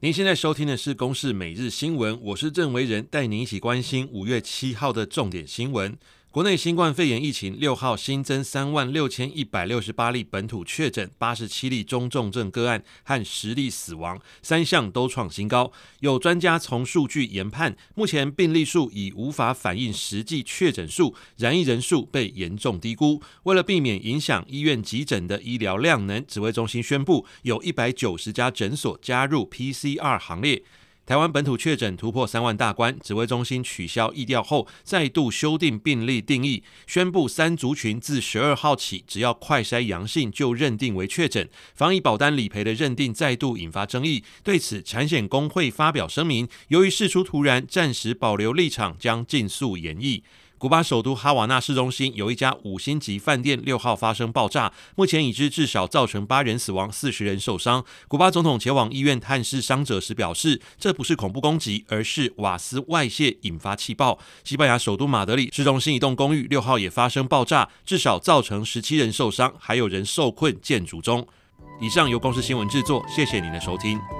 您现在收听的是《公视每日新闻》，我是郑维仁，带您一起关心五月七号的重点新闻。国内新冠肺炎疫情六号新增三万六千一百六十八例本土确诊，八十七例中重症个案和十例死亡，三项都创新高。有专家从数据研判，目前病例数已无法反映实际确诊数，染疫人数被严重低估。为了避免影响医院急诊的医疗量能，指挥中心宣布，有一百九十家诊所加入 PCR 行列。台湾本土确诊突破三万大关，指挥中心取消疫调后，再度修订病例定义，宣布三族群自十二号起，只要快筛阳性就认定为确诊。防疫保单理赔的认定再度引发争议，对此产险工会发表声明，由于事出突然，暂时保留立场，将尽速演绎。古巴首都哈瓦那市中心有一家五星级饭店六号发生爆炸，目前已知至少造成八人死亡、四十人受伤。古巴总统前往医院探视伤者时表示，这不是恐怖攻击，而是瓦斯外泄引发气爆。西班牙首都马德里市中心一栋公寓六号也发生爆炸，至少造成十七人受伤，还有人受困建筑中。以上由公司新闻制作，谢谢您的收听。